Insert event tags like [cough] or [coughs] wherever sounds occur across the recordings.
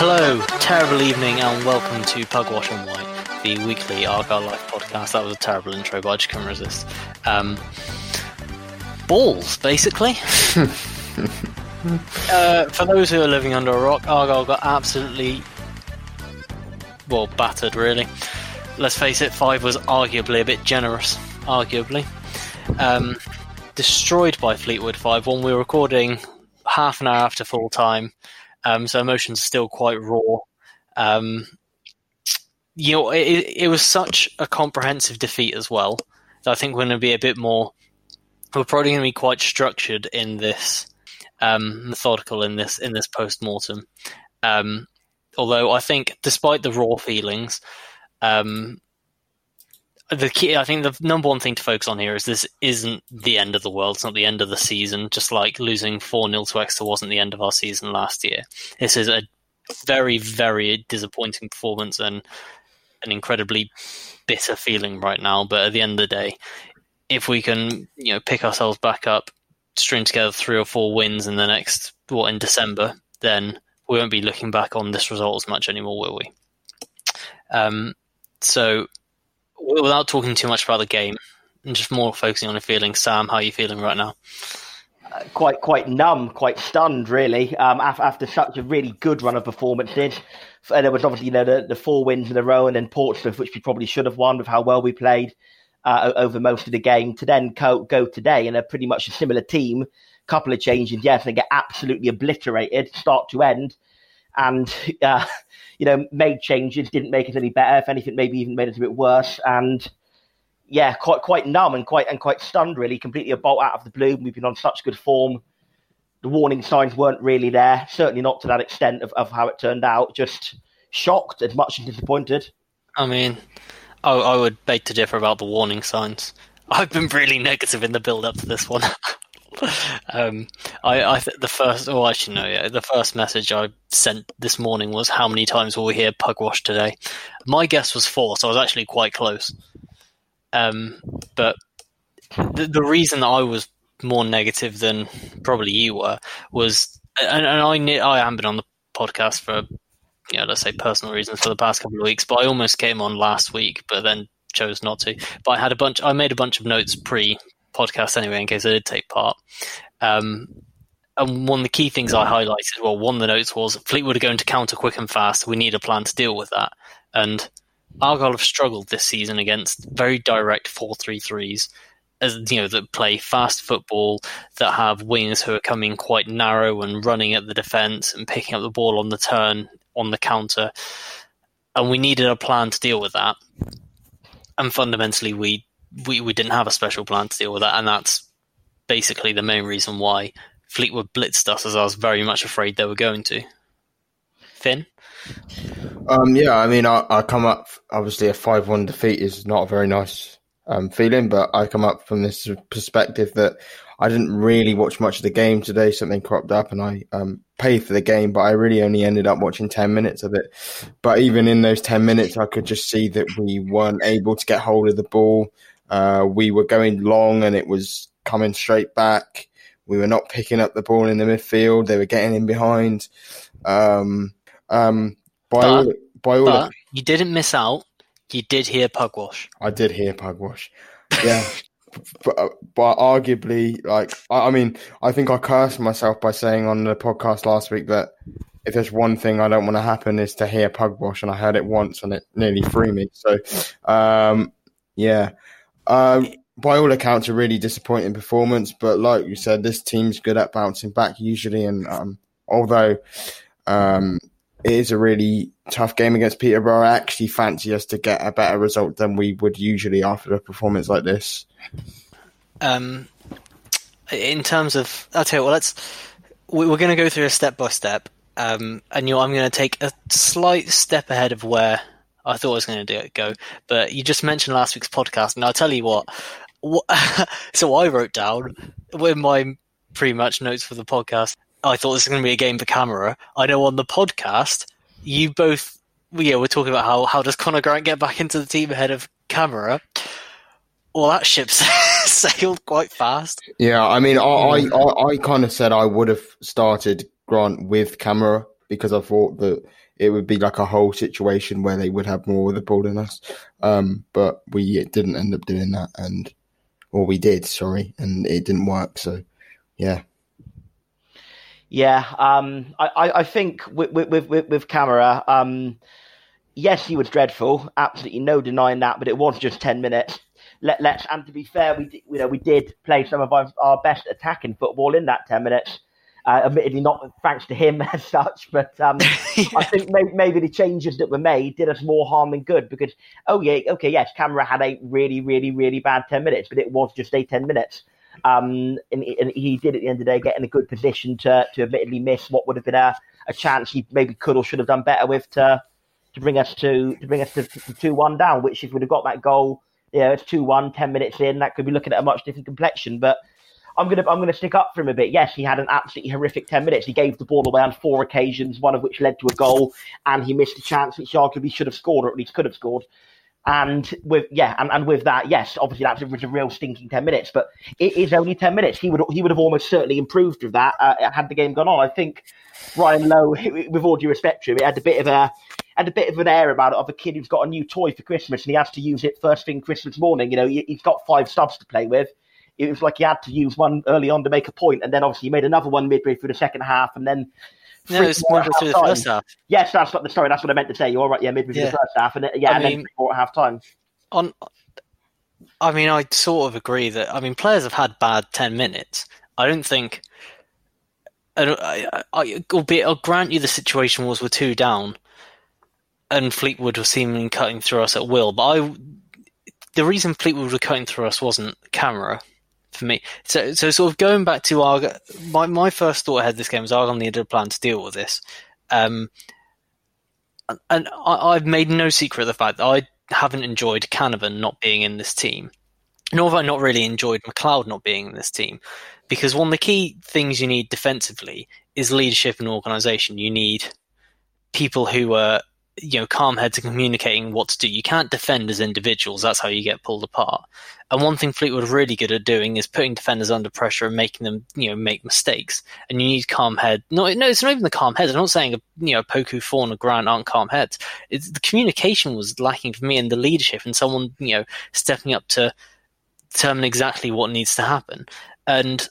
Hello, terrible evening, and welcome to Pugwash and White, the weekly Argyle Life podcast. That was a terrible intro, but I just couldn't resist. Um, balls, basically. [laughs] uh, for those who are living under a rock, Argyle got absolutely, well, battered, really. Let's face it, five was arguably a bit generous, arguably. Um, destroyed by Fleetwood Five when we were recording half an hour after full time. Um, so emotions are still quite raw. Um, you know, it, it was such a comprehensive defeat as well. That I think we're going to be a bit more. We're probably going to be quite structured in this, um, methodical in this in this post mortem. Um, although I think, despite the raw feelings, um, the key, I think the number one thing to focus on here is this isn't the end of the world. It's not the end of the season. Just like losing 4 0 to Exeter wasn't the end of our season last year. This is a very, very disappointing performance and an incredibly bitter feeling right now. But at the end of the day, if we can, you know, pick ourselves back up, string together three or four wins in the next, what, in December, then we won't be looking back on this result as much anymore, will we? Um, so without talking too much about the game, and just more focusing on the feeling, Sam, how are you feeling right now? Uh, quite quite numb, quite stunned, really. Um, after, after, such a really good run of performances, and there was obviously you know the, the four wins in a row, and then Portsmouth, which we probably should have won with how well we played uh, over most of the game. To then go, go today in a pretty much a similar team, couple of changes, yes, and get absolutely obliterated, start to end, and [laughs] uh, you know made changes, didn't make it any better. If anything, maybe even made it a bit worse. And yeah, quite quite numb and quite and quite stunned. Really, completely a bolt out of the blue. We've been on such good form. The warning signs weren't really there. Certainly not to that extent of, of how it turned out. Just shocked, as much as disappointed. I mean, I, I would beg to differ about the warning signs. I've been really negative in the build up to this one. [laughs] [laughs] um, I, I th- the first, oh, actually no, yeah, the first message I sent this morning was how many times will we hear pugwash today? My guess was four, so I was actually quite close. Um, but the, the reason that I was more negative than probably you were was, and, and I I haven't been on the podcast for you know, let's say personal reasons for the past couple of weeks, but I almost came on last week, but then chose not to. But I had a bunch, I made a bunch of notes pre podcast anyway, in case I did take part. Um, and one of the key things I highlighted, well, one of the notes was Fleetwood are going to counter quick and fast. We need a plan to deal with that. And Argyle have struggled this season against very direct 4 3 3s, as you know, that play fast football, that have wings who are coming quite narrow and running at the defence and picking up the ball on the turn on the counter. And we needed a plan to deal with that. And fundamentally, we we, we didn't have a special plan to deal with that, and that's basically the main reason why Fleetwood blitzed us, as I was very much afraid they were going to. Finn? Um, yeah, I mean, I, I come up, obviously, a 5 1 defeat is not a very nice um, feeling, but I come up from this perspective that I didn't really watch much of the game today. Something cropped up and I um, paid for the game, but I really only ended up watching 10 minutes of it. But even in those 10 minutes, I could just see that we weren't able to get hold of the ball. Uh, we were going long and it was coming straight back. We were not picking up the ball in the midfield. They were getting in behind. Um, um, by But- all, by all, But you didn't miss out. You did hear Pugwash. I did hear Pugwash. Yeah. [laughs] but, uh, but arguably, like, I, I mean, I think I cursed myself by saying on the podcast last week that if there's one thing I don't want to happen is to hear Pugwash, and I heard it once and it nearly threw me. So, um, yeah. Um, by all accounts, a really disappointing performance, but like you said, this team's good at bouncing back usually, and um, although um, it is a really tough game against Peterborough. I actually fancy us to get a better result than we would usually after a performance like this. Um, in terms of, I'll tell you what, let's, we- we're going to go through a step by step. Um, and I'm going to take a slight step ahead of where I thought I was going to do it, go. But you just mentioned last week's podcast, and I'll tell you what. what [laughs] so I wrote down in my pretty much notes for the podcast. I thought this was going to be a game for Camara. I know on the podcast, you both, yeah, we're talking about how how does Conor Grant get back into the team ahead of Camara. Well, that ship [laughs] sailed quite fast. Yeah, I mean, I I, I, I kind of said I would have started Grant with Camara because I thought that it would be like a whole situation where they would have more of the ball than us. Um, but we didn't end up doing that, and or we did, sorry, and it didn't work. So, yeah. Yeah, um, I, I, think with with with, with Camara, um, yes, he was dreadful. Absolutely no denying that. But it was just ten minutes. Let let's and to be fair, we you know we did play some of our, our best attacking football in that ten minutes. Uh, admittedly, not thanks to him [laughs] as such, but um, [laughs] I think maybe, maybe the changes that were made did us more harm than good. Because oh yeah, okay, yes, Camara had a really, really, really bad ten minutes, but it was just a ten minutes. Um, and, and he did at the end of the day get in a good position to to admittedly miss what would have been a, a chance he maybe could or should have done better with to to bring us to to bring us to two one down. Which if we'd have got that goal, yeah, it's two one, 10 minutes in, that could be looking at a much different complexion. But I'm gonna I'm gonna stick up for him a bit. Yes, he had an absolutely horrific ten minutes. He gave the ball away on four occasions, one of which led to a goal, and he missed a chance which he arguably should have scored or at least could have scored. And with yeah, and, and with that, yes, obviously that was a real stinking ten minutes, but it is only ten minutes. He would he would have almost certainly improved with that uh, had the game gone on. I think Ryan Lowe, [laughs] with all due respect to him, it had a bit of a had a bit of an air about it of a kid who's got a new toy for Christmas and he has to use it first thing Christmas morning. You know, he, he's got five subs to play with. It was like he had to use one early on to make a point, and then obviously he made another one midway through the second half, and then No, three it's more midway through the first half. Yes, that's what the sorry. That's what I meant to say. You're right. Yeah, midway through Yeah. the first half, and then, yeah, I and then mean- at half time. on I mean I sort of agree that I mean players have had bad 10 minutes. I don't think I, I, I albeit I'll grant you the situation was we're two down and Fleetwood was seemingly cutting through us at will, but I the reason Fleetwood were cutting through us wasn't Camara for me. So so sort of going back to our my my first thought ahead this game was Argyle needed a plan to deal with this. Um and I, I've made no secret of the fact that I haven't enjoyed Canavan not being in this team, nor have I not really enjoyed Macleod not being in this team, because one of the key things you need defensively is leadership and organisation. You need people who are you know calm heads and communicating what to do. You can't defend as individuals. That's how you get pulled apart. And one thing Fleetwood are really good at doing is putting defenders under pressure and making them you know make mistakes. And you need calm head. No, no, it's not even the calm heads. I'm not saying you know Poku, Fornah, or Grant aren't calm heads. It's, the communication was lacking for me, and the leadership, and someone you know stepping up to determine exactly what needs to happen. And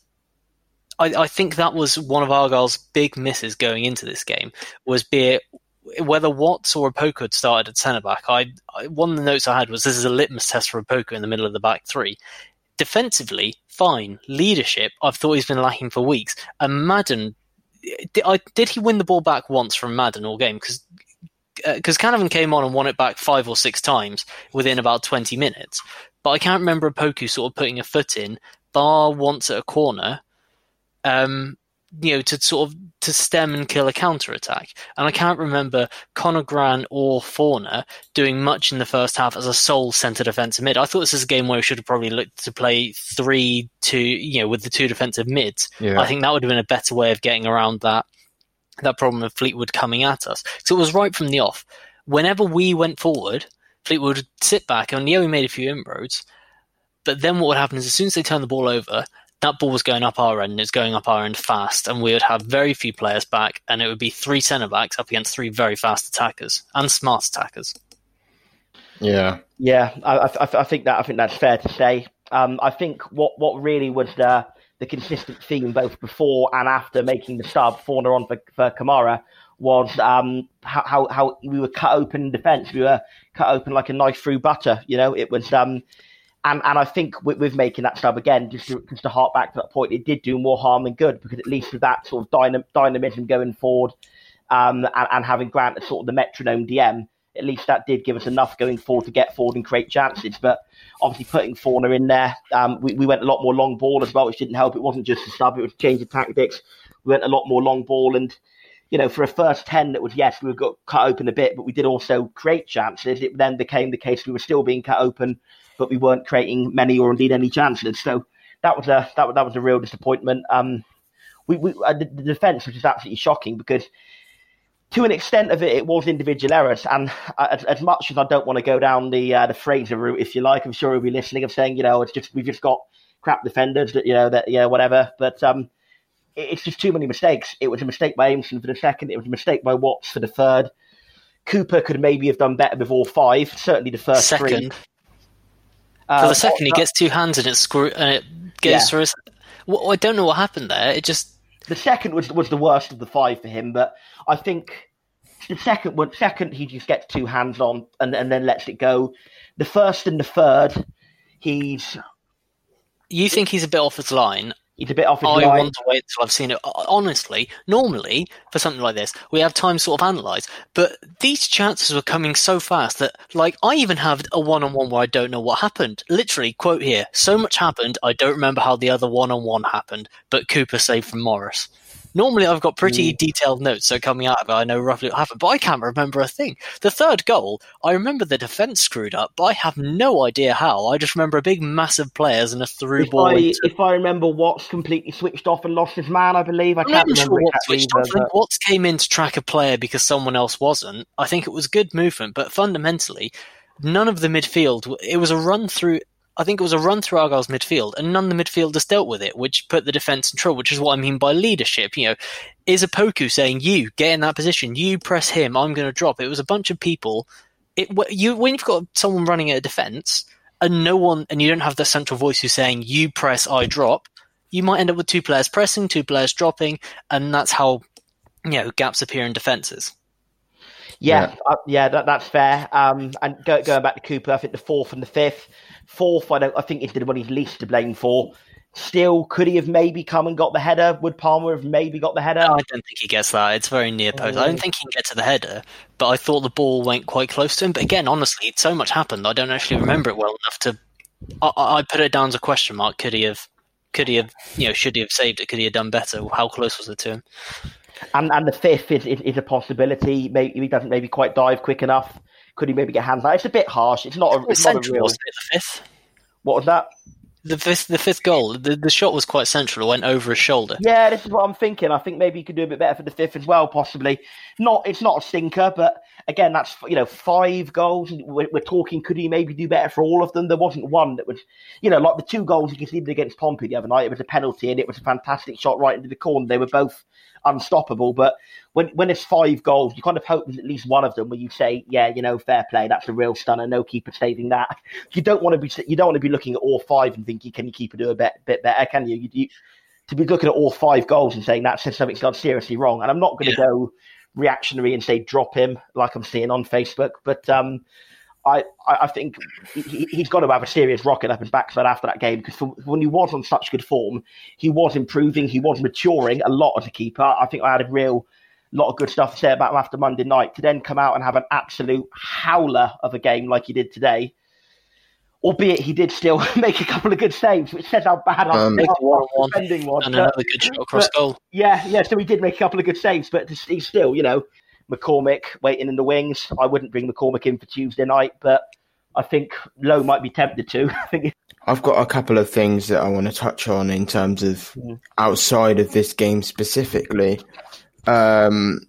I, I think that was one of Argyle's big misses going into this game was be it whether Watts or Opoku had started at centre back. I, I one of the notes I had was this is a litmus test for Opoku in the middle of the back three. Defensively, fine. Leadership, I've thought he's been lacking for weeks. And Madden, did, I, did he win the ball back once from Madden all game? Because because Canavan came on and won it back five or six times within about 20 minutes. But I can't remember a Opoku sort of putting a foot in, bar once at a corner, um, you know, to sort of to stem and kill a counter attack. And I can't remember Conor Grant or Fornah doing much in the first half as a sole centre defensive mid. I thought this is a game where we should have probably looked to play three two, you know, with the two defensive mids. Yeah. I think that would have been a better way of getting around that that problem of Fleetwood coming at us. So it was right from the off. Whenever we went forward, Fleetwood would sit back and yeah, we made a few inroads. But then what would happen is as soon as they turned the ball over, that ball was going up our end, and it's going up our end fast, and we would have very few players back, and it would be three centre backs up against three very fast attackers and smart attackers. Yeah, yeah, I, I, I think that I think that's fair to say. Um, I think what what really was the the consistent theme both before and after making the sub Fornah on for, for Camara was um, how, how, how we were cut open in defence. We were cut open like a knife through butter. You know, it was. Um, and, and I think with, with making that sub again, just to, just to hark back to that point, it did do more harm than good because at least with that sort of dynam- dynamism going forward um, and, and having Grant as sort of the metronome DM, at least that did give us enough going forward to get forward and create chances. But obviously putting Fornah in there, um, we, we went a lot more long ball as well, which didn't help. It wasn't just a sub; it was change of tactics. We went a lot more long ball, and you know, for a first ten, that was yes, we got cut open a bit, but we did also create chances. It then became the case we were still being cut open, but we weren't creating many or indeed any chances. So that was a that, that was a real disappointment. Um, we, we uh, the, the defence was just absolutely shocking because to an extent of it, it was individual errors. And as, as much as I don't want to go down the uh, the Fraser route, if you like, I'm sure he'll be listening. Of saying, you know, it's just we've just got crap defenders that you know that yeah whatever. But um, it, it's just too many mistakes. It was a mistake by Aimson for the second. It was a mistake by Watts for the third. Cooper could maybe have done better with all five. Certainly the first second. three. Uh, for the second, he gets two hands and it screw and it goes yeah. through his. Well, I don't know what happened there. It just the second was was the worst of the five for him, but I think the second one, second he just gets two hands on and, and then lets it go. The first and the third, he's. You think he's a bit off his line? He's a bit off his I line. want to wait until I've seen it. Honestly, normally for something like this, we have time to sort of analyze. But these chances were coming so fast that, like, I even have a one-on-one where I don't know what happened. Literally, quote here: "So much happened, I don't remember how the other one-on-one happened, but Cooper saved from Morris." Normally, I've got pretty mm. detailed notes, so coming out of it, I know roughly what happened, but I can't remember a thing. The third goal, I remember the defence screwed up, but I have no idea how. I just remember a big, massive players and a through if ball. I, into... If I remember, Watts completely switched off and lost his man, I believe. I I'm can't remember sure Watts switched off. I think but- Watts came in to track a player because someone else wasn't. I think it was good movement, but fundamentally, none of the midfield. It was a run through. I think it was a run through Argyle's midfield, and none of the midfielders dealt with it, which put the defence in trouble. Which is what I mean by leadership. You know, is Opoku saying, "You get in that position, you press him, I'm going to drop." It was a bunch of people. It you when you've got someone running at a defence and no one, and you don't have the central voice who's saying, "You press, I drop." You might end up with two players pressing, two players dropping, and that's how you know gaps appear in defences. Yeah, yeah, uh, yeah that, that's fair. Um, and go, going back to Cooper, I think the fourth and the fifth. Fourth, I don't. I think is the one he's least to blame for. Still, could he have maybe come and got the header? Would Palmer have maybe got the header? No, I don't think he gets that. It's very near post. I don't mm. think he can get to the header, but I thought the ball went quite close to him. But again, honestly, so much happened. I don't actually remember it well enough to. I, I put it down as a question mark. Could he have? Could he have? You know, should he have saved it? Could he have done better? How close was it to him? And and the fifth is, is, is a possibility. Maybe he doesn't maybe quite dive quick enough. Could he maybe get hands out? It's a bit harsh. It's not a, it's not a central, real. the fifth. What was that? The fifth, the fifth goal. The, the shot was quite central. It went over his shoulder. Yeah, this is what I'm thinking. I think maybe he could do a bit better for the fifth as well, possibly. Not, it's not a stinker, but again, that's you know five goals. We're, we're talking. Could he maybe do better for all of them? There wasn't one that was, you know, like the two goals he conceded against Pompey the other night. It was a penalty and it was a fantastic shot right into the corner. They were both unstoppable. But when when it's five goals, you kind of hope there's at least one of them where you say, yeah, you know, fair play. That's a real stunner. No keeper saving that. [laughs] You don't want to be you don't want to be looking at all five and thinking, can you keep it do a bit bit better? Can you? you, you to be looking at all five goals and saying that says something's gone seriously wrong. And I'm not going to Yeah. go reactionary and say drop him like I'm seeing on Facebook, but um, I, I think he, he's got to have a serious rocket up his backside after that game because when he was on such good form, he was improving, he was maturing a lot as a keeper. I think I had a real lot of good stuff to say about him after Monday night. To then come out and have an absolute howler of a game like he did today, albeit he did still [laughs] make a couple of good saves, which says how bad our Um, our one-on-one defending was. and But- another good shot across goal. yeah, yeah. So he did make a couple of good saves, but he's still, you know, McCormick waiting in the wings. I wouldn't bring McCormick in for Tuesday night, but I think Lowe might be tempted to. [laughs] I think I've got a couple of things that I want to touch on in terms of outside of this game specifically. Um,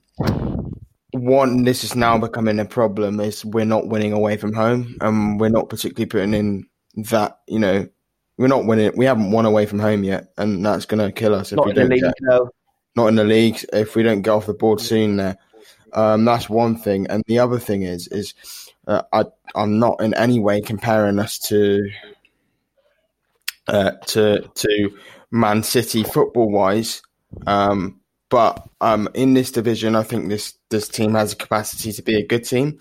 one, this is now becoming a problem is we're not winning away from home, and we're not particularly putting in that you know we're not winning. We haven't won away from home yet, and that's going to kill us if Not we in the don't league, get, no. not in the league if we don't get off the board soon. There, um, that's one thing, and the other thing is is uh, I I'm not in any way comparing us to uh, to to Man City football wise, um, but um, in this division, I think this this team has a capacity to be a good team.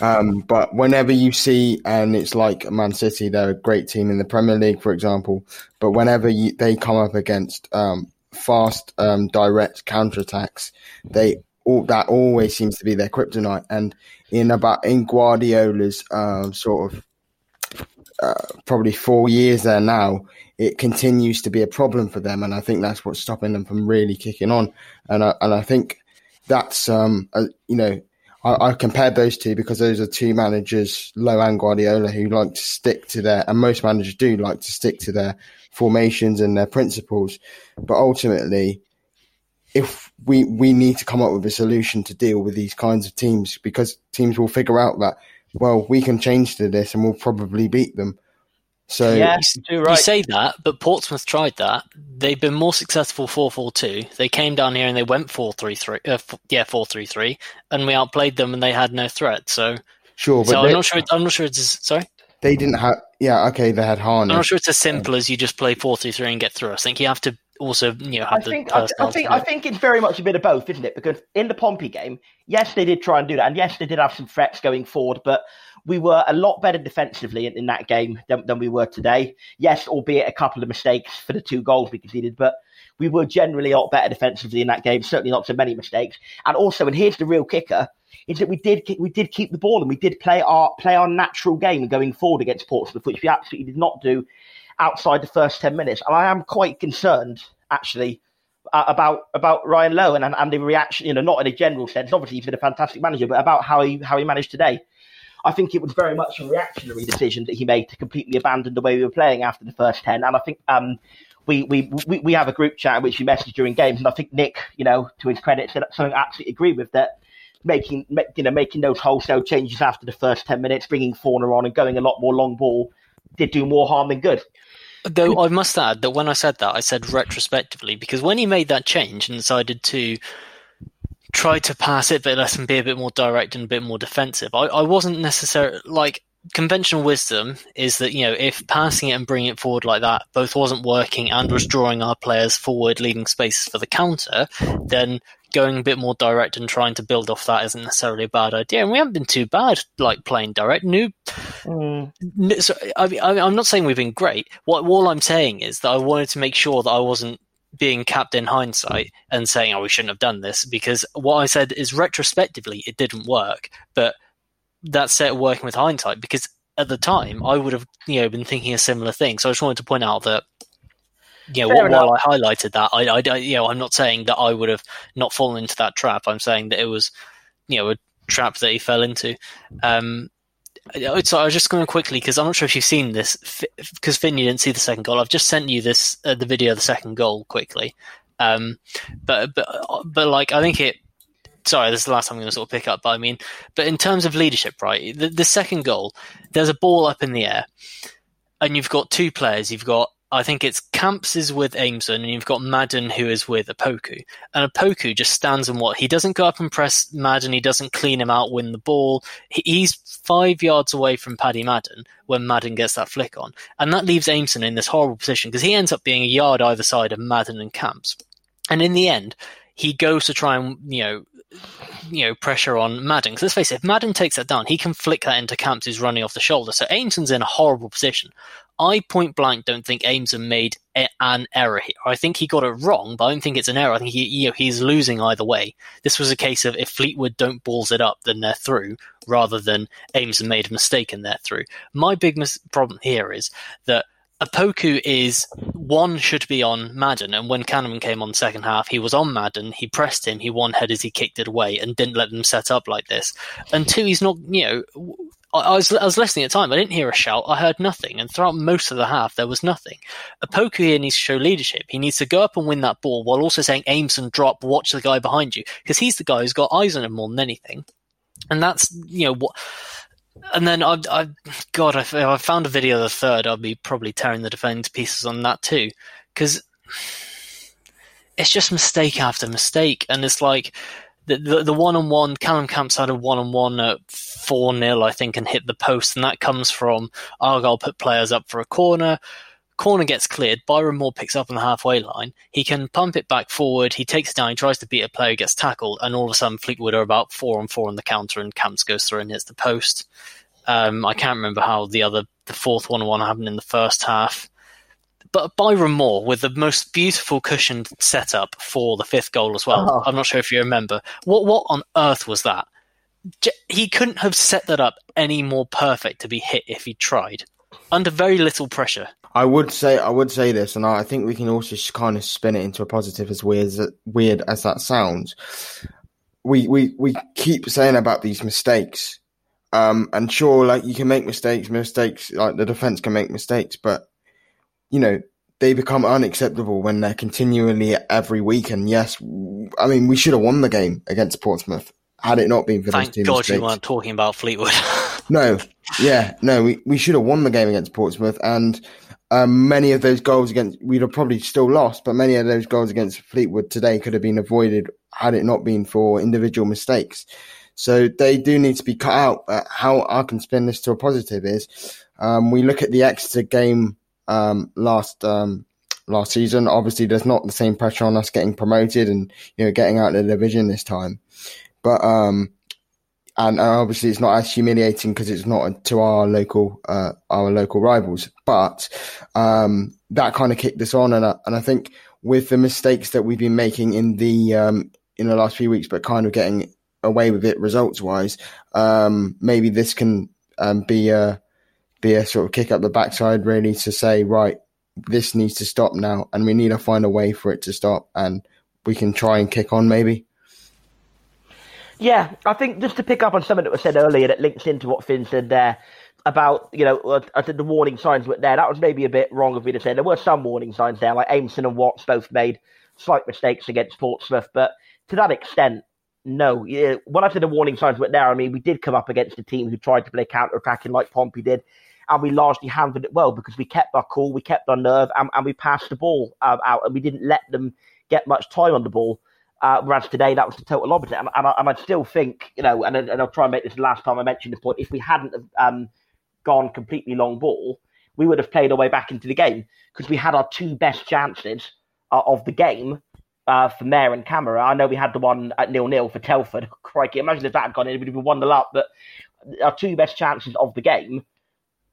Um, but whenever you see, and it's like Man City, they're a great team in the Premier League, for example. But whenever you, they come up against um, fast, um, direct counterattacks, they all that always seems to be their kryptonite. And in about in Guardiola's um, sort of uh, probably four years there now, it continues to be a problem for them, and I think that's what's stopping them from really kicking on. And I, and I think that's um you know I, I compared those two because those are two managers, Lowe and Guardiola, who like to stick to their and most managers do like to stick to their formations and their principles, but ultimately. If we, we need to come up with a solution to deal with these kinds of teams because teams will figure out that well we can change to this and we'll probably beat them. So Yeah, you're You say that, but Portsmouth tried that. They've been more successful 4-4-2. They came down here and they went 4-3-3. Uh, f- yeah, 4-3-3, and we outplayed them and they had no threat. So, sure, but so they, I'm not sure. I'm not sure it's as, sorry. they didn't have. Yeah, okay, they had I'm not sure it's as simple as you just play 4-3-3 and get through. I think you have to also, you know, have I the think I, I think I think it's very much a bit of both, isn't it? Because in the Pompey game, yes, they did try and do that, and yes, they did have some threats going forward, but we were a lot better defensively in, in that game than, than we were today. Yes, albeit a couple of mistakes for the two goals we conceded, but we were generally a lot better defensively in that game. Certainly not so many mistakes, and also, and here's the real kicker: is that we did we did keep the ball and we did play our play our natural game going forward against Portsmouth, which we absolutely did not do outside the first ten minutes. And I am quite concerned, actually, uh, about about Ryan Lowe and, and the reaction. You know, not in a general sense. Obviously, he's been a fantastic manager, but about how he how he managed today. I think it was very much a reactionary decision that he made to completely abandon the way we were playing after the first ten. And I think um, we, we we we have a group chat in which we message during games, and I think Nick, you know, to his credit, said something I absolutely agree with that. Making ma- you know making those wholesale changes after the first ten minutes, bringing Fornah on and going a lot more long ball, did do more harm than good. Though I must add that when I said that, I said retrospectively because when he made that change and decided to try to pass it a bit less and be a bit more direct and a bit more defensive, I, I wasn't necessarily like conventional wisdom is that you know if passing it and bringing it forward like that both wasn't working and was drawing our players forward, leaving spaces for the counter, then going a bit more direct and trying to build off that isn't necessarily a bad idea. And we haven't been too bad like playing direct. New mm. N- So, I mean, I mean, I'm not saying we've been great. What all I'm saying is that I wanted to make sure that I wasn't being capped in hindsight and saying, "Oh, we shouldn't have done this," because what I said is retrospectively it didn't work, but that's it working with hindsight. Because at the time, I would have you know been thinking a similar thing. So I just wanted to point out that. You know, Fair while I highlighted that, I, I, you know, I'm not saying that I would have not fallen into that trap. I'm saying that it was, you know, a trap that he fell into. Um, uh, so I was just going quickly because I'm not sure if you've seen this because Finn, you didn't see the second goal. I've just sent you this uh, the video of the second goal quickly, um, but but but like I think it. Sorry, this is the last time I'm going to sort of pick up. But I mean, but in terms of leadership, right? The, the second goal, there's a ball up in the air, and you've got two players. You've got I think it's Camps is with Aimson, and you've got Madden who is with Opoku. And Opoku just stands and what? He doesn't go up and press Madden. He doesn't clean him out, win the ball. He's five yards away from Paddy Madden when Madden gets that flick on. And that leaves Aimson in this horrible position because he ends up being a yard either side of Madden and Camps. And in the end, he goes to try and, you know, you know, pressure on Madden. Because let's face it, if Madden takes that down, he can flick that into Camps who's running off the shoulder. So Aimson's in a horrible position. I point blank don't think Aimson made an error here. I think he got it wrong, but I don't think it's an error. I think he, you know, he's losing either way. This was a case of if Fleetwood don't balls it up, then they're through, rather than Aimson made a mistake and they're through. My big mis- problem here is that Opoku is one should be on Madden, and when Canavan came on second half, he was on Madden. He pressed him, he one head as he kicked it away, and didn't let them set up like this. And two, he's not. You know, I, I was I was listening at the time. I didn't hear a shout. I heard nothing, and throughout most of the half, there was nothing. Opoku here needs to show leadership. He needs to go up and win that ball while also saying, Aimson drop, watch the guy behind you," because he's the guy who's got eyes on him more than anything. And that's you know what and then I, I God, if I found a video of the third, I'd be probably tearing the defending to pieces on that too, because it's just mistake after mistake, and it's like the the one on one. Callum Camps had a one on one at four 0 I think, and hit the post, and that comes from Argyle put players up for a corner. Corner gets cleared. Byron Moore picks up on the halfway line. He can pump it back forward. He takes it down. He tries to beat a player, gets tackled, and all of a sudden Fleetwood are about four on four on the counter, and Camps goes through and hits the post. Um, I can't remember how the other, the fourth one on one happened in the first half. But Byron Moore with the most beautiful cushioned setup for the fifth goal as well. Oh. I'm not sure if you remember. What what on earth was that? He couldn't have set that up any more perfect to be hit if he tried. Under very little pressure. I would say I would say this, and I think we can also kind of spin it into a positive, as weird as weird as that sounds. We we we keep saying about these mistakes, um, and sure, like you can make mistakes, mistakes like the defense can make mistakes, but you know they become unacceptable when they're continually every week. And yes, I mean we should have won the game against Portsmouth had it not been for those Thank two God mistakes. you weren't talking about Fleetwood. [laughs] No, yeah, no, we, we should have won the game against Portsmouth, and um, many of those goals against we'd have probably still lost, but many of those goals against Fleetwood today could have been avoided had it not been for individual mistakes. So they do need to be cut out. But how I can spin this to a positive is um, we look at the Exeter game um, last um, last season. Obviously, there's not the same pressure on us getting promoted and you know getting out of the division this time, but um, and uh, obviously it's not as humiliating because it's not to our local uh, our local rivals. But um, that kind of kicked us on, and I, and I think with the mistakes that we've been making in the um, in the last few weeks, but kind of getting away with it results wise, um, maybe this can um, be a be a sort of kick up the backside, really, to say right, this needs to stop now, and we need to find a way for it to stop, and we can try and kick on, maybe. Yeah, I think just to pick up on something that was said earlier that links into what Finn said there about, you know, uh, I said the warning signs were there. That was maybe a bit wrong of me to say. There were some warning signs there, like Aimson and Watts both made slight mistakes against Portsmouth, but to that extent, no. When I said the warning signs were there, I mean, we did come up against a team who tried to play counter attacking like Pompey did, and we largely handled it well because we kept our cool, we kept our nerve, and, and we passed the ball um, out, and we didn't let them get much time on the ball. Uh, whereas today that was the total opposite, and, and, I, and I still think, you know, and, and I'll try and make this the last time I mention the point. If we hadn't um, gone completely long ball, we would have played our way back into the game because we had our two best chances uh, of the game uh, for Mayor and Camara. I know we had the one at nil nil for Telford. [laughs] Crikey, imagine if that had gone in, we'd have won the lot. But our two best chances of the game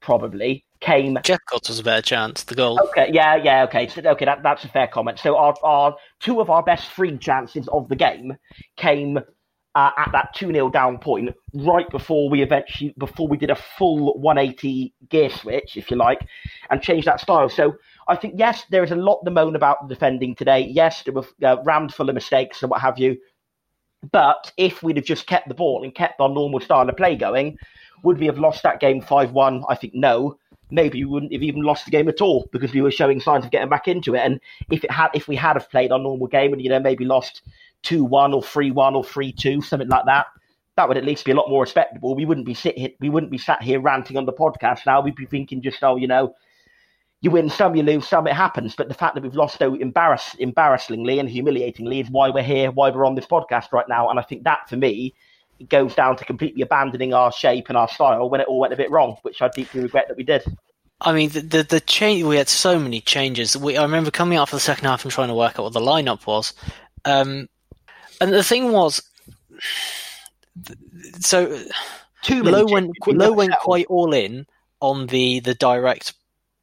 probably came Jeff Jephcott's was a better chance. The goal. Okay, yeah, yeah, okay, so, okay, that, that's a fair comment. So our, our two of our best free chances of the game came uh, at that two 0 down point, right before we eventually before we did a full 180 gear switch, if you like, and changed that style. So I think yes, there is a lot to moan about the defending today. Yes, there were uh, rammed full of mistakes and what have you. But if we'd have just kept the ball and kept our normal style of play going, would we have lost that game 5 1? I think no. Maybe we wouldn't have even lost the game at all because we were showing signs of getting back into it. And if it had, if we had have played our normal game and you know maybe lost two one or three one or three two, something like that, that would at least be a lot more respectable. We wouldn't be sit here, we wouldn't be sat here ranting on the podcast now. We'd be thinking just oh, you know, you win some, you lose some, it happens. But the fact that we've lost so embarrass, embarrassingly and humiliatingly is why we're here, why we're on this podcast right now. And I think that for me goes down to completely abandoning our shape and our style when it all went a bit wrong, which I deeply regret that we did. I mean, the, the the change. We had so many changes. We I remember coming out for the second half and trying to work out what the lineup was. Um, and the thing was, so Too Low went Lowe went quite all in on the the direct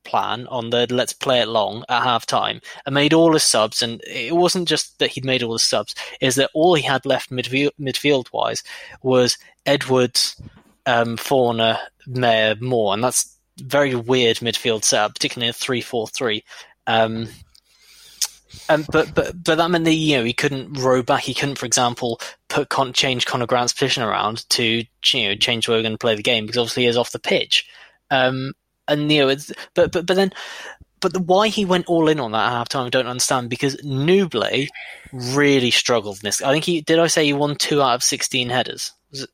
plan on the let's play it long at half time and made all his subs and it wasn't just that he'd made all his subs is that all he had left midfield midfield wise was Edwards um Fornah Mayor Moore and that's very weird midfield setup particularly in a 3-4-3 um um, but but but that meant that you know he couldn't row back. He couldn't, for example, put Con- change Conor Grant's position around to you know change where we're going to play the game because obviously he is off the pitch. Um, and you know, it's, but but but then, but the, why he went all in on that at half time, I don't understand. Because Nouble really struggled in this. I think he did. I say he won two out of sixteen headers. Was it?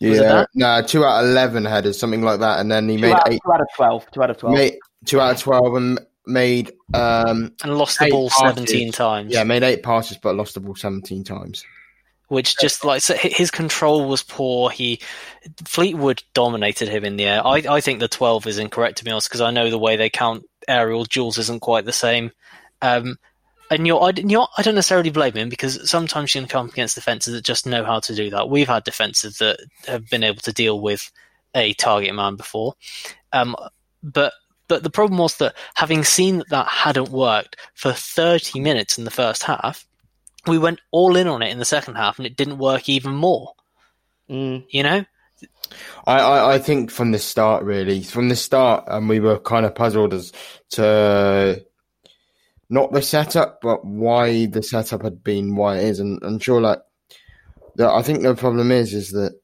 Was it yeah, that? no, two out of eleven headers, something like that, and then he Two made out, eight, two out of twelve. Two out of twelve. made two out of twelve, and made um And lost the ball passes. 17 times. yeah made eight passes, but lost the ball seventeen times. Which just like so his control was poor. He Fleetwood dominated him in the air. I, I think the twelve is incorrect to be honest because I know the way they count aerial duels isn't quite the same. Um, and you're, I, you're, I don't necessarily blame him because sometimes you can come up against defenses that just know how to do that. We've had defenses that have been able to deal with a target man before, um, but but the problem was that having seen that that hadn't worked for 30 minutes in the first half, we went all in on it in the second half and it didn't work even more. Mm. You know? I, I, I think from the start, really, from the start, and we were kind of puzzled as to not the setup, but why the setup had been why it is. And, and sure, like, the, I think the problem is, is that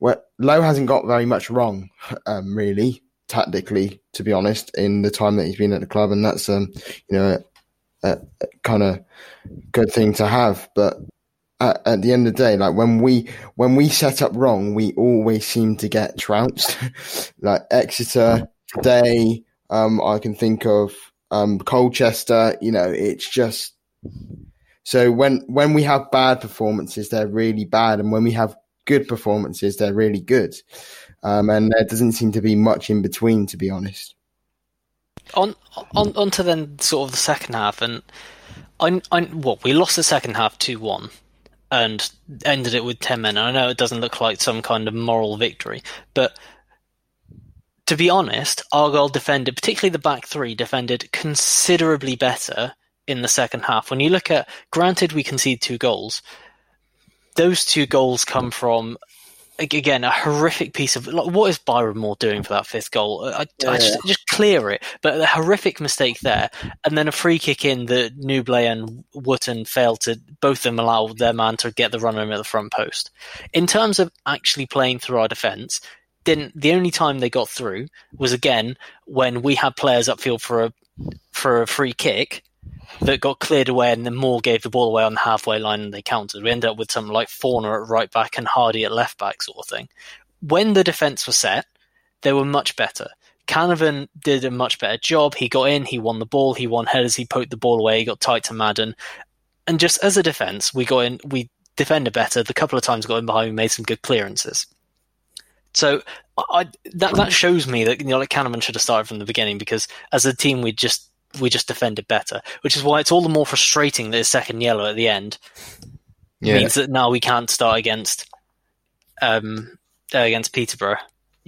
well, Lowe hasn't got very much wrong, um, really, tactically, to be honest, in the time that he's been at the club. And that's, um, you know, a, kind of good thing to have. But at, at the end of the day, like when we when we set up wrong, we always seem to get trounced. [laughs] like Exeter today, um, I can think of um, Colchester. You know, it's just so when when we have bad performances, they're really bad, and when we have good performances, they're really good. Um, and there doesn't seem to be much in between, to be honest. On on on to then sort of the second half and I I what we lost the second half two one and ended it with ten men. And I know it doesn't look like some kind of moral victory, but to be honest, Argyle defended, particularly the back three, defended considerably better in the second half. When you look at, granted, we conceded two goals. Those two goals come from again a horrific piece of like, what is Byron Moore doing for that fifth goal? I, I just, just clear it, but a horrific mistake there, and then a free kick in that Nouble and Wotton failed to both of them allow their man to get the run home at the front post. In terms of actually playing through our defence, didn't the only time they got through was again when we had players upfield for a for a free kick that got cleared away and then Moore gave the ball away on the halfway line and they countered. We ended up with something like Fornah at right back and Hardie at left back sort of thing. When the defence was set, they were much better. Canavan did a much better job. He got in, he won the ball, he won headers, he poked the ball away, he got tight to Madden. And just as a defence, we got in, we defended better. The couple of times got in behind, we made some good clearances. So I, that that shows me that you know, like Canavan should have started from the beginning because as a team we just we just defended better, which is why it's all the more frustrating that his second yellow at the end means that now we can't start against um uh, against Peterborough.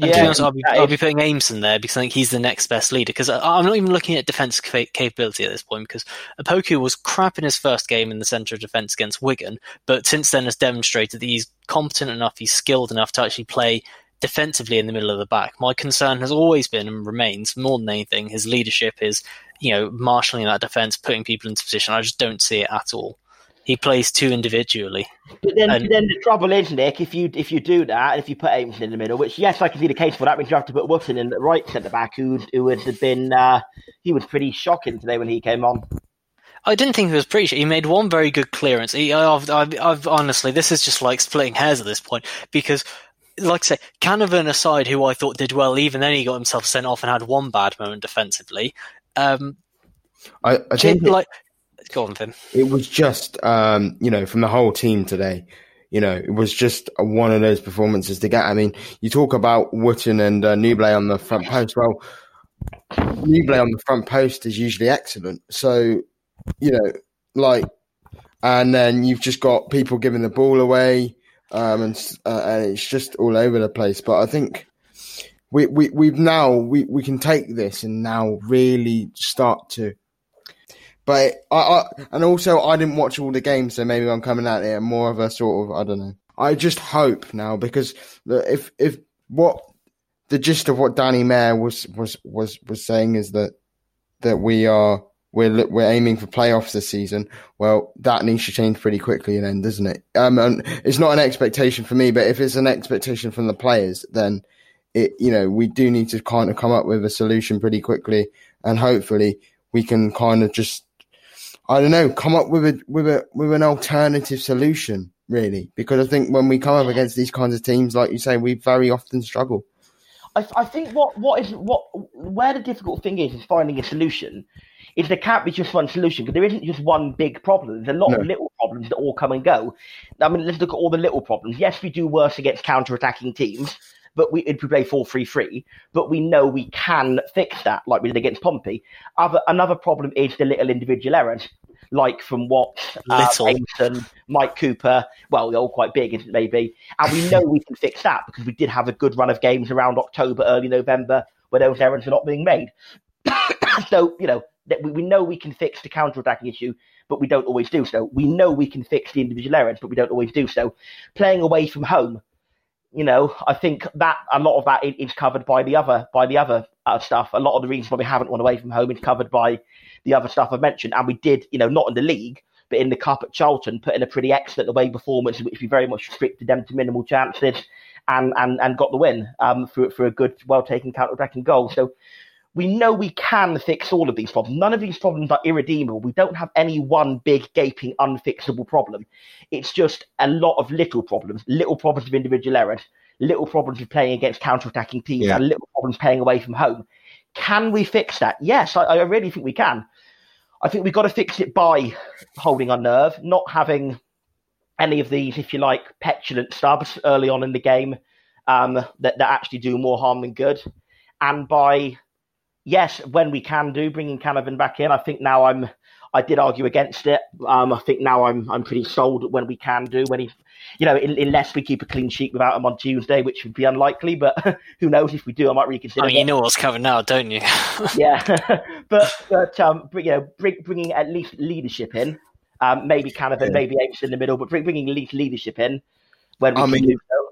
And to be Yeah, honest, I'll be, I'll be putting Aimson there because I think he's the next best leader. Because I'm not even looking at defence ca- capability at this point because Opoku was crap in his first game in the centre of defence against Wigan, but since then has demonstrated that he's competent enough, he's skilled enough to actually play defensively in the middle of the back. My concern has always been and remains more than anything his leadership is, you know, marshalling that defence, putting people into position. I just don't see it at all. He plays too individually. But then, And- then the trouble is, Nick, if you if you do that, if you put Aimson in the middle, which yes, I can see the case for that, means you have to put Woodson in the right centre back, who who would have been uh, he was pretty shocking today when he came on. I didn't think he was pretty. He made one very good clearance. He, I've, I've, I've honestly, this is just like splitting hairs at this point because, like I say, Canavan aside, who I thought did well, even then he got himself sent off and had one bad moment defensively. Um, I, I think it- like, go on, Vim. it was just um, you know from the whole team today. You know, it was just one of those performances to get. I mean, you talk about Wotton and uh, on the front post. Well, Nouble on the front post is usually excellent. So, you know, like, and then you've just got people giving the ball away, um, and uh, and it's just all over the place. But I think we we we've now we we can take this and now really start to but I, I and also I didn't watch all the games, so maybe I'm coming at it more of a sort of I don't know. I just hope now because if if what the gist of what Danny Mayor was was was was saying is that that we are we're we're aiming for playoffs this season. Well, that needs to change pretty quickly, then, doesn't it? Um, it's not an expectation for me, but if it's an expectation from the players, then it you know we do need to kind of come up with a solution pretty quickly, and hopefully we can kind of just I don't know, come up with a with a with an alternative solution really, because I think when we come up against these kinds of teams, like you say, we very often struggle. I, I think what what is what where the difficult thing is is finding a solution. Is there can't be just one solution because there isn't just one big problem. There's a lot No. of little problems that all come and go. I mean, let's look at all the little problems. Yes, we do worse against counter-attacking teams, but we if we play 4-3-3, but we know we can fix that, like we did against Pompey. Other another problem is the little individual errors, like from what uh, Little. Aitken, Mike Cooper. Well, they're all quite big, isn't it, maybe? And we know we can fix that because we did have a good run of games around October, early November, where those errors are not being made. [coughs] so, you know, that we, we know we can fix the counter attacking issue, but we don't always do so. We know we can fix the individual errors, but we don't always do so. Playing away from home, you know, I think that a lot of that is covered by the other by the other uh, stuff. A lot of the reasons why we haven't won away from home is covered by the other stuff I've mentioned, and we did, you know, not in the league, but in the cup at Charlton, put in a pretty excellent away performance, which we very much restricted them to minimal chances, and and, and got the win um, for for a good, well taken counter attacking goal. So we know we can fix all of these problems. None of these problems are irredeemable. We don't have any one big, gaping, unfixable problem. It's just a lot of little problems, little problems of individual errors, little problems with playing against counter-attacking teams, Yeah. and little problems playing away from home. Can we fix that? Yes, I, I really think we can. I think we've got to fix it by holding our nerve, not having any of these, if you like, petulant stubs early on in the game um, that, that actually do more harm than good, and by yes, when we can do bringing Canavan back in, I think now I'm. I did argue against it. Um, I think now I'm I'm pretty sold when we can do when he, you know, un- unless we keep a clean sheet without him on Tuesday, which would be unlikely. But [laughs] who knows? If we do, I might reconsider. I mean, it. you know what's coming now, don't you? [laughs] yeah, [laughs] but but um, bring, you know, bring, bringing at least leadership in, um, maybe Canavan, Yeah. maybe Apes in the middle, but bring, bringing at least leadership in when we I can mean- do so.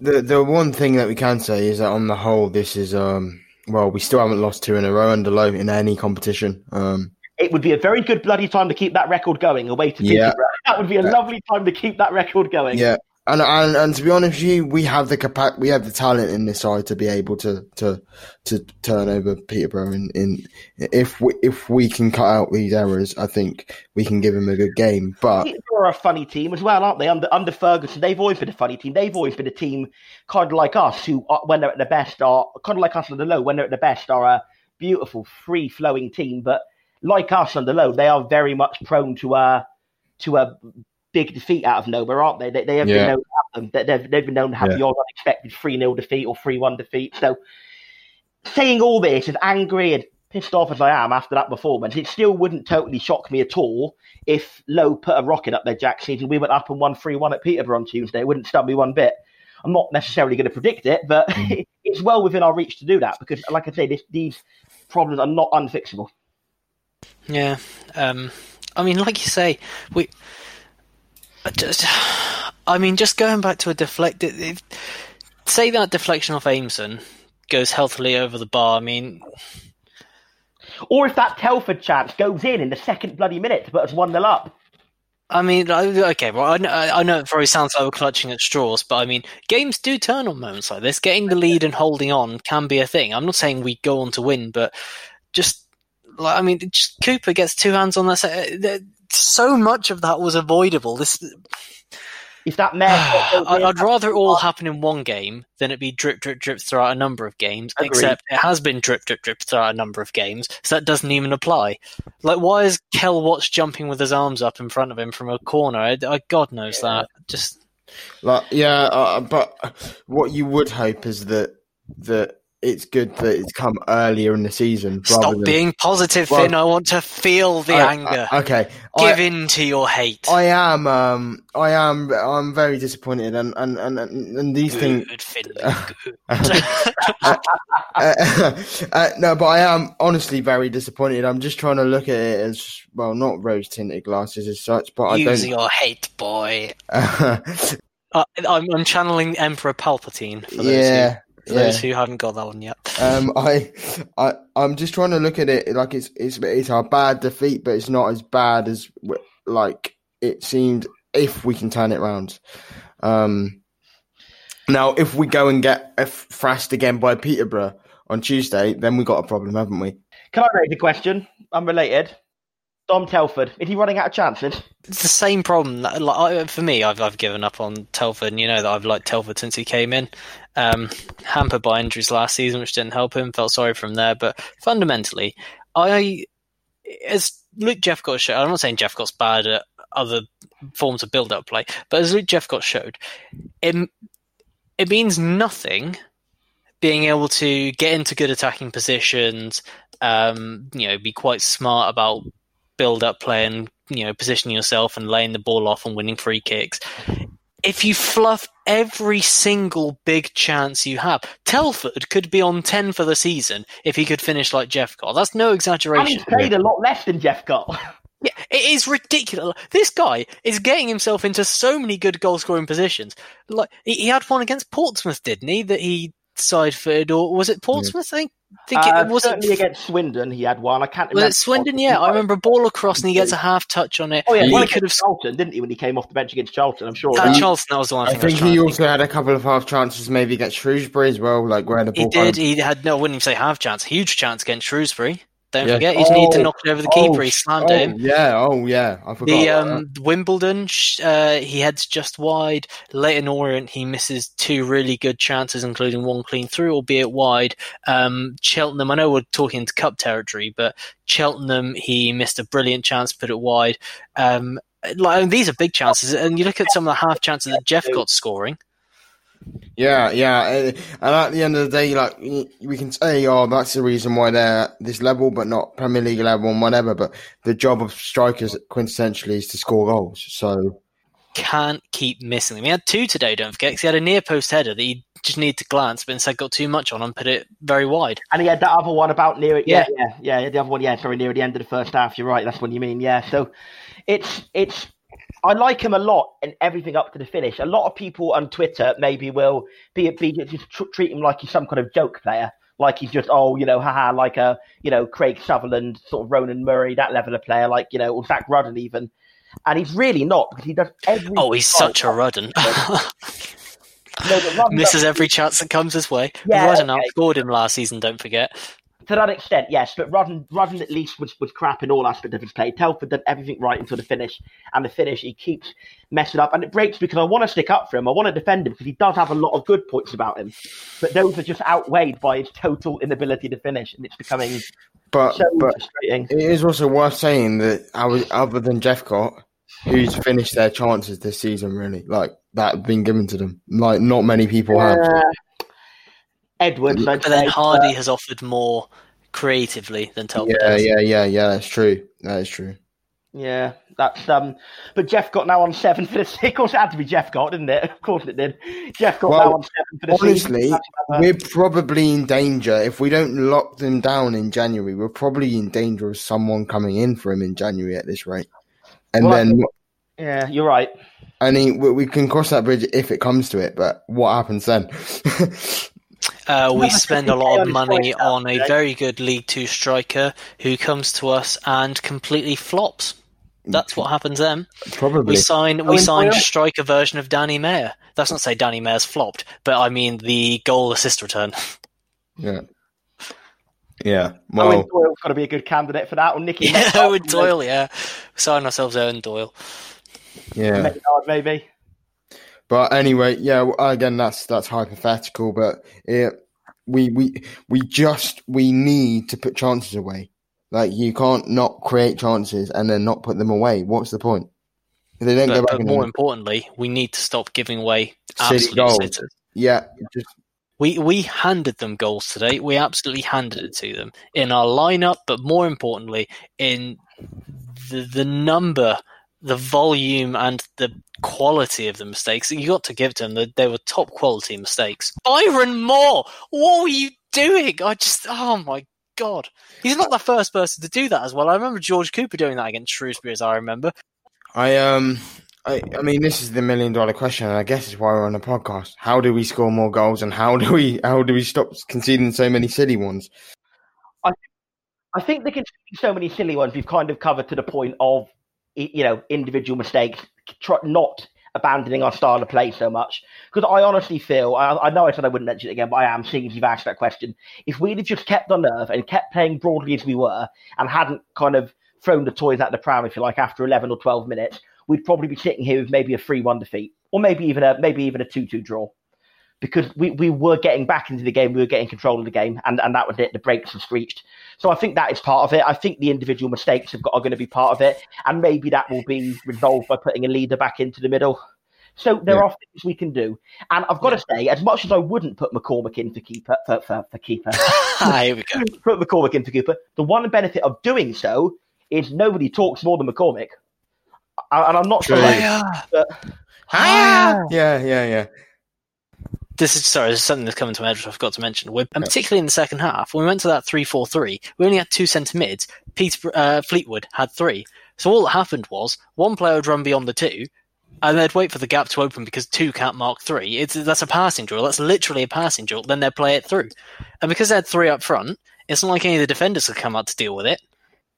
The the one thing that we can say is that on the whole, this is um well, we still haven't lost two in a row under Lowe in any competition. Um, It would be a very good bloody time to keep that record going away to Yeah. That would be a lovely time to keep that record going. yeah, and and and to be honest with you, we have the capa- we have the talent in this side to be able to to to turn over Peterborough. In, in if we if we can cut out these errors, I think we can give him a good game. But Peterborough are a funny team as well, aren't they? Under under Ferguson, they've always been a funny team. They've always been a team kind of like us, who are, when they're at their best are kind of like us on the low. When they're at their best, are a beautiful, free flowing team. But like us on the low, they are very much prone to a to a big defeat out of nowhere, aren't they? They, they have Yeah. been known to have them. They- They've, they've been known to have Yeah. the odd unexpected three 0 defeat or three one defeat. So saying all this, as angry and pissed off as I am after that performance, it still wouldn't totally shock me at all if Lowe put a rocket up their jack seat and we went up and won 3 1 at Peterborough on Tuesday. It wouldn't stun me one bit. I'm not necessarily going to predict it, but [laughs] it's well within our reach to do that because, like I say, this, these problems are not unfixable. Yeah. Um, I mean, like you say, we. I Just, I mean, just going back to a deflect. If, say that deflection off Aimson goes healthily over the bar. I mean, Or if that Telford chance goes in in the second bloody minute to put us 1 0 up. I mean, okay. Well, I know, I know it probably sounds like we're clutching at straws, but I mean, games do turn on moments like this. Getting the lead and holding on can be a thing. I'm not saying we go on to win, but just like I mean, just Cooper gets two hands on that. Uh, se- So much of that was avoidable. This If that Mayor [sighs] I'd, I'd rather it all happen in one game than it be drip, drip, drip throughout a number of games. Agreed. Except it has been drip, drip, drip throughout a number of games, so that doesn't even apply. Like, why is Kell Watts jumping with his arms up in front of him from a corner? I, I, God knows that. Just Like, yeah, uh, but what you would hope is that that it's good that it's come earlier in the season. stop than- being positive, Well, Finn. I want to feel the I- anger. I- okay, Give I, in to your hate. I am. Um, I am. I'm very disappointed, and and and, and, these things. Finn. [laughs] Good. [laughs] uh, uh, no, but I am honestly very disappointed. I'm just trying to look at it as well, not rose tinted glasses as such, but I Use don't. your hate, boy. [laughs] Uh, I'm, I'm channeling Emperor Palpatine for those, yeah, who, for yeah. those who haven't got that one yet. [laughs] Um, I, I, I'm just trying to look at it like it's it's it's a bad defeat, but it's not as bad as like it seemed. If we can turn it round, um, now if we go and get thrashed again by Peterborough on Tuesday, then we got a problem, haven't we? Can I raise a question? Unrelated. Dom Telford. Is he running out of chances? It's the same problem. Like, for me, I've I've given up on Telford, and you know that I've liked Telford since he came in. Um, hampered by injuries last season, which didn't help him. Felt sorry from there, but fundamentally, I as Luke Jephcott showed. I'm not saying Jephcott bad at other forms of build-up play, but as Luke Jephcott showed, it it means nothing being able to get into good attacking positions, um, you know, be quite smart about build up play and you know positioning yourself and laying the ball off and winning free kicks. If you fluff every single big chance you have, Telford could be on ten for the season if he could finish like Jephcott. That's no And exaggeration. he's played a lot less than Jephcott. Yeah, it is ridiculous. This guy is getting himself into so many good goal scoring positions. Like he, he had one against Portsmouth, didn't he? That he side footed, or was it Portsmouth? I think. Think Uh, it was certainly against Swindon, he had one. I can't Was remember. it Swindon? Yeah, I remember a ball across and he gets a half touch on it. Oh yeah, he one could have. against Charlton, didn't he? When he came off the bench against Charlton, I'm sure. Uh, He- Charlton, that was the one I I, was think he to also had a couple of half chances, maybe against Shrewsbury as well, like where the ball. kind did. of- He had no. I wouldn't even say half chance. Huge chance against Shrewsbury. Don't Yeah. forget, he just needed to Oh, knock it over the oh, keeper. He slammed oh, it in. Yeah, oh yeah, I forgot. The um, Wimbledon, uh, he heads just wide. Leyton Orient, he misses two really good chances, including one clean through, albeit wide. Um, Cheltenham, I know we're talking into cup territory, but Cheltenham, he missed a brilliant chance, put it wide. Um, like these are big chances, and you look at some of the half chances that Jephcott scoring. Yeah, yeah, and and at the end of the day, like we can say, oh, that's the reason why they're this level, but not Premier League level and whatever. But the job of strikers quintessentially is to score goals. So Can't keep missing them. He had two today, don't forget, 'cause he had a near post header that he just needed to glance, but instead got too much on and put it very wide. And he had that other one about near it. Yeah, yeah, yeah. yeah, The other one, yeah. Sorry, near the end of the first half. You're right. That's what you mean. Yeah. So it's it's. I like him a lot and everything up to the finish. A lot of people on Twitter maybe will be be just tr- treat him like he's some kind of joke player, like he's just oh you know haha like a you know Craig Sutherland sort of Ronan Murray that level of player like you know or Zak Rudden even, and he's really not because he does every. Oh, he's such a Rudden. [laughs] No, [laughs] Misses every chance that comes his way. Yeah, Rudden okay. outscored him last season, don't forget. To that extent, yes, but Rudden, Rudden at least was, was crap in all aspects of his play. Telford did everything right until the finish, and the finish he keeps messing up, and it breaks because I want to stick up for him. I want to defend him because he does have a lot of good points about him, but those are just outweighed by his total inability to finish, and it's becoming but so but frustrating. it is also worth saying that I was, other than Jephcott, who's finished their chances this season, really like that been given to them. Like not many people have. Uh, But then Hardie uh, has offered more creatively than Telford Yeah, does. yeah, yeah, yeah. That's true. That is true. Yeah, that's um. But Jephcott now on seven for the. [laughs] Of course, it had to be Jephcott, didn't it? [laughs] Of course, it did. Jephcott Well, now on seven for the season. Honestly, we're probably in danger if we don't lock them down in January. We're probably in danger of someone coming in for him in January at this rate, and Well, then yeah, you're right. I mean we, we can cross that bridge if it comes to it. But what happens then? [laughs] Uh, we spend a lot of money on a very good League Two striker who comes to us and completely flops. That's what happens then. probably. We sign we Owen signed striker version of Danny Mayor. That's not to say Danny Mayor's flopped, but I mean the goal assist return. Yeah. [laughs] Yeah. Well, Owen Well, Doyle's got to be a good candidate for that, or Nicky yeah, [laughs] Metcalf, Owen Doyle, yeah. Sign ourselves Owen Doyle. yeah. Metcalf, maybe. But anyway, yeah. Again, that's that's hypothetical, but it, we we we just we need to put chances away. Like you can't not create chances and then not put them away. What's the point? If they don't go back but more importantly, we need to stop giving away absolute goals. sitters. yeah, just We we handed them goals today. We absolutely handed it to them in our lineup, but more importantly, in the the number, the volume, and the quality of the mistakes. You got to give to them that they were top quality mistakes. Byron Moore, what were you doing? I just oh my god, he's not the first person to do that as well. I remember George Cooper doing that against Shrewsbury, as I remember. I um I, I mean this is the million dollar question and I guess it's why we're on the podcast. How do we score more goals and how do we how do we stop conceding so many silly ones? I I think they can see so many silly ones we've kind of covered to the point of, i- you know, individual mistakes, try, not abandoning our style of play so much. Because I honestly feel, I, I know I said I wouldn't mention it again, but I am seeing as you've asked that question. If we'd have just kept our nerve and kept playing broadly as we were and hadn't kind of thrown the toys at the pram, if you like, after 11 or 12 minutes, we'd probably be sitting here with maybe a 3 1 defeat, or maybe even a maybe even a 2 2 draw. Because we, we were getting back into the game, we were getting control of the game, and, and that was it. The brakes were screeched. So I think that is part of it. I think the individual mistakes have got, are going to be part of it, and maybe that will be resolved by putting a leader back into the middle. So there Yeah. are things we can do, and I've got to say, as much as I wouldn't put McCormick in for keeper for, for, for keeper, [laughs] here we go. [laughs] put McCormick in for keeper, the one benefit of doing so is nobody talks more than McCormick, I- and I'm not sure. True. that- Yeah, yeah, yeah. This is sorry, this is something that's coming to my head which I forgot to mention. We're, and particularly in the second half, when we went to that three-four-three, we only had two centre mids. Peter uh, Fleetwood had three. So all that happened was one player would run beyond the two, and they'd wait for the gap to open because two can't mark three. It's that's a passing drill. That's literally a passing drill. Then they'd play it through, and because they had three up front, it's not like any of the defenders could come out to deal with it.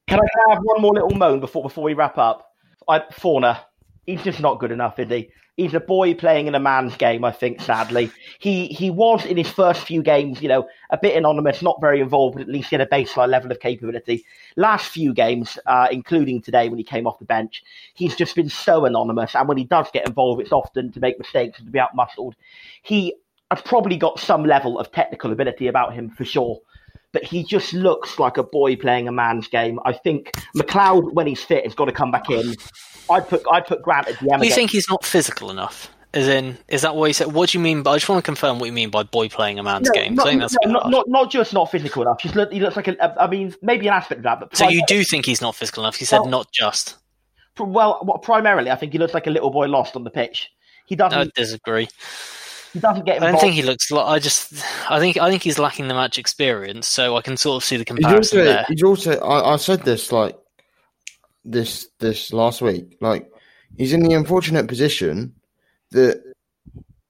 Can I can I have one more little moan before before we wrap up? I, Fornah, he's just not good enough, is he? He's a boy playing in a man's game. I think, sadly, he he was in his first few games, you know, a bit anonymous, not very involved, but at least he had a baseline level of capability. Last few games, uh, including today when he came off the bench, he's just been so anonymous, and when he does get involved, it's often to make mistakes and to be outmuscled. He has probably got some level of technical ability about him for sure but he just looks like a boy playing a man's game. I think Macleod, when he's fit, has got to come back in. I'd put I'd put Grant at the end. Do you think he's not physical enough? As in, is that what you said? What do you mean? By, I just want to confirm what you mean by boy playing a man's game? Not, I think that's no, not, not, not just not physical enough. Just look, he looks like a. I mean, maybe an aspect of that, but So you do think he's not physical enough? You said Well- not just. well, what, primarily, I think he looks like a little boy lost on the pitch. He doesn't. I disagree. he doesn't get I don't think he looks. Like, I just. I think. I think he's lacking the match experience. So I can sort of see the He's comparison also, there. he's also. I, I said this like this this last week. Like he's in the unfortunate position that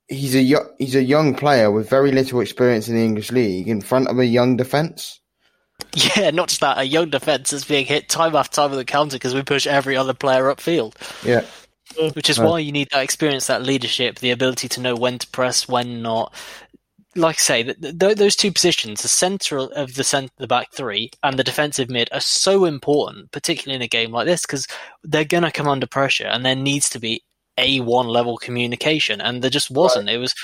he's a yo- he's a young player with very little experience in the English league in front of a young defence. Yeah, not just that. A young defence is being hit time after time with a counter because we push every other player upfield. Yeah, which is Right. why you need that experience, that leadership, the ability to know when to press, when not. Like I say, th- th- those two positions, the centre of the centre, the back three, and the defensive mid, are so important, particularly in a game like this, because they're going to come under pressure, and there needs to be a one level communication, and there just wasn't. It was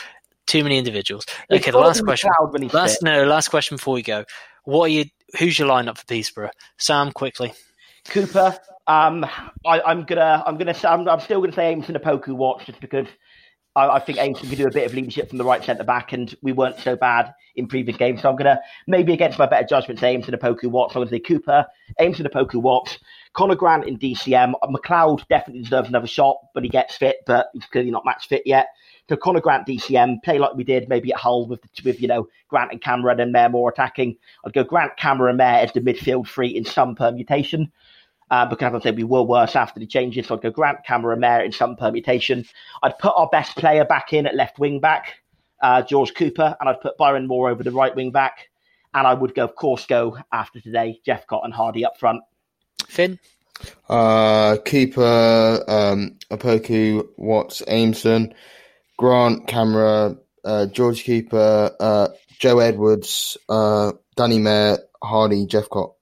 too many individuals. It's Okay, the last question. Macleod when he's Last no, last question before we go. What are you? Who's your lineup for Peterborough? Sam, quickly. Cooper. Um, I, I'm gonna, I'm gonna, I'm, I'm still gonna say Aimson Opoku Watts just because I, I think Aimson can do a bit of leadership from the right centre back, and we weren't so bad in previous games. So I'm gonna maybe against my better judgment say Aimson Opoku Watts. I'm gonna say Cooper, Aimson Opoku Watts, Conor Grant in DCM. Uh, Macleod definitely deserves another shot, but he gets fit, but he's clearly not match fit yet. So Conor Grant DCM, play like we did maybe at Hull with with you know Grant and Camara and Mayor more attacking. I'd go Grant, Camara, Mayor as the midfield three in some permutation. Uh, because as I said, we were worse after the changes. So I'd go Grant, Camara, Mayor in some permutation. I'd put our best player back in at left wing back, uh, George Cooper, and I'd put Byron Moore over the right wing back. And I would go, of course, go after today, Jephcott and Hardie up front. Finn. uh, keeper um, Opoku, Watts, Aimson, Grant, Camara, uh, George Cooper, uh, Joe Edwards, uh, Danny Mayor, Hardie, Jeff Cott.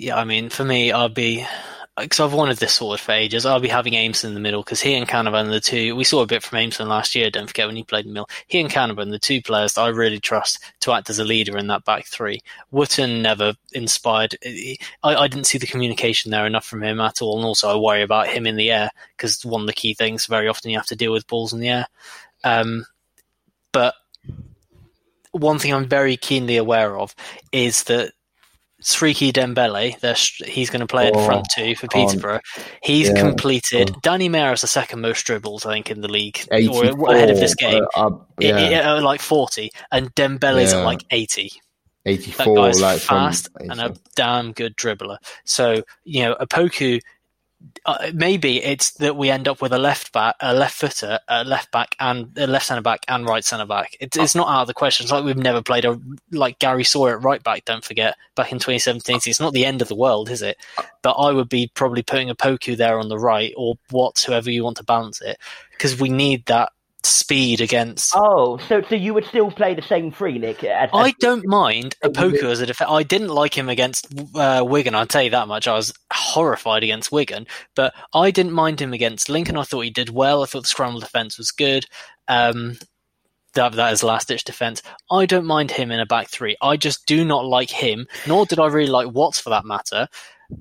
Yeah, I mean, for me, I'll be uh, because I've wanted this sorted for ages. I'll be having Aimson in the middle because he and Canavan are the two. We saw a bit from Aimson last year. Don't forget when he played in the middle. He and Canavan, the two players that I really trust to act as a leader in that back three. Wootton never inspired. Eh, eh, I, I didn't see the communication there enough from him at all, and also I worry about him in the air because one of the key things very often you have to deal with balls in the air. Um, but one thing I'm very keenly aware of is that Siriki Dembele, he's going to play in Oh, front two for. Peterborough. He's Yeah. completed. Danny Mayor is the second most dribbles, I think, in the league, or ahead of this game. Uh, uh, yeah, I- I- like 40, and Dembele's Yeah. at like 80. 84, That guy's like fast and a damn good dribbler. So, you know, Opoku, uh, maybe it's that we end up with a left back, a left footer, a left back, and a left centre back and right centre back. It's, it's not out of the question. It's like we've never played a like Gary Sawyer at right back. Don't forget back in 2017. It's not the end of the world, is it? But I would be probably putting Opoku there on the right or Watts, whoever you want to balance it, because we need that speed against. Oh, so so you would still play the same three, Nick? As, I don't mind Opoku as a defense. I didn't like him against uh, Wigan. I'll tell you that much. I was horrified against Wigan, but I didn't mind him against Lincoln. I thought he did well. I thought the scramble defense was good. Um, that that is last ditch defense. I don't mind him in a back three. I just do not like him. Nor did I really like Watts for that matter.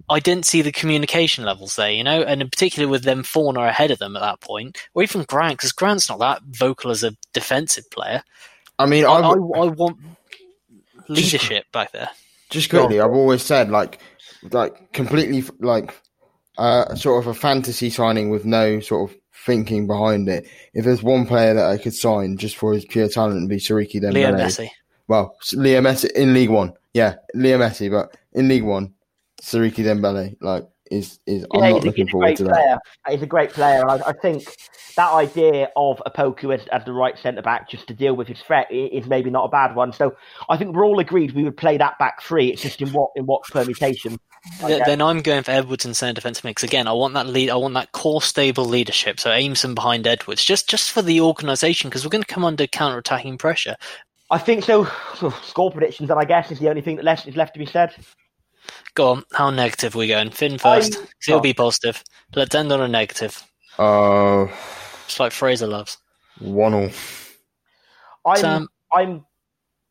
I didn't see the communication levels there, you know, and in particular with them Fornah ahead of them at that point, or even Grant, because Grant's not that vocal as a defensive player. I mean, I, I, I, I want leadership back there. just quickly, I've always said like, like completely like, uh, sort of a fantasy signing with no sort of thinking behind it. If there's one player that I could sign just for his pure talent, it'd be Siriki Dembele. Leo Messi. Well, Leo Messi in League One, yeah, Leo Messi, but in League One, Siriki Dembele, like, is is I'm Yeah, not he's, a, looking he's a forward great to that. player. He's a great player. I, I think that idea of Opoku as, as the right centre back just to deal with his threat is maybe not a bad one. So I think we're all agreed we would play that back three. It's just in what in what permutation. Th- Then I'm going for Edwards and centre defence mix again. I want that lead. I want that core stable leadership. So Aimson behind Edwards, just just for the organisation, because we're going to come under counter attacking pressure. I think so. so [sighs] score predictions, and I guess is the only thing that left is left to be said. Go on, how negative we going? Finn first. I'm- he'll be positive. Let's end on a negative. Uh, Just like Fraser loves. one all. I'm Sam? I'm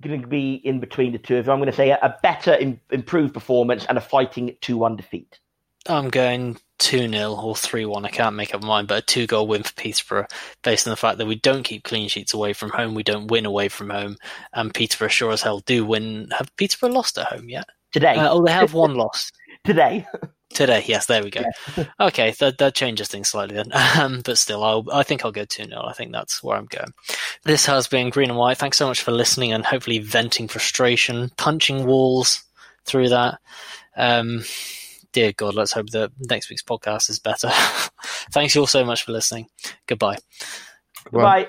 going to be in between the two of them. I'm going to say a, a better, im- improved performance and a fighting two-one defeat. I'm going 2 0 or 3 1. I can't make up my mind, but a two goal win for Peterborough based on the fact that we don't keep clean sheets away from home, we don't win away from home, and Peterborough sure as hell do win. Have Peterborough lost at home yet? Today, Uh, oh, they have one loss. [laughs] today. Today, yes, there we go. [laughs] okay, that, that changes things slightly then. Um, but still, I'll, I think I'll go 2 0. I think that's where I'm going. This has been Green and White. Thanks so much for listening and hopefully venting frustration, punching walls through that. Um, dear God, let's hope that next week's podcast is better. [laughs] Thanks you all so much for listening. Goodbye. Goodbye.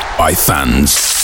by fans.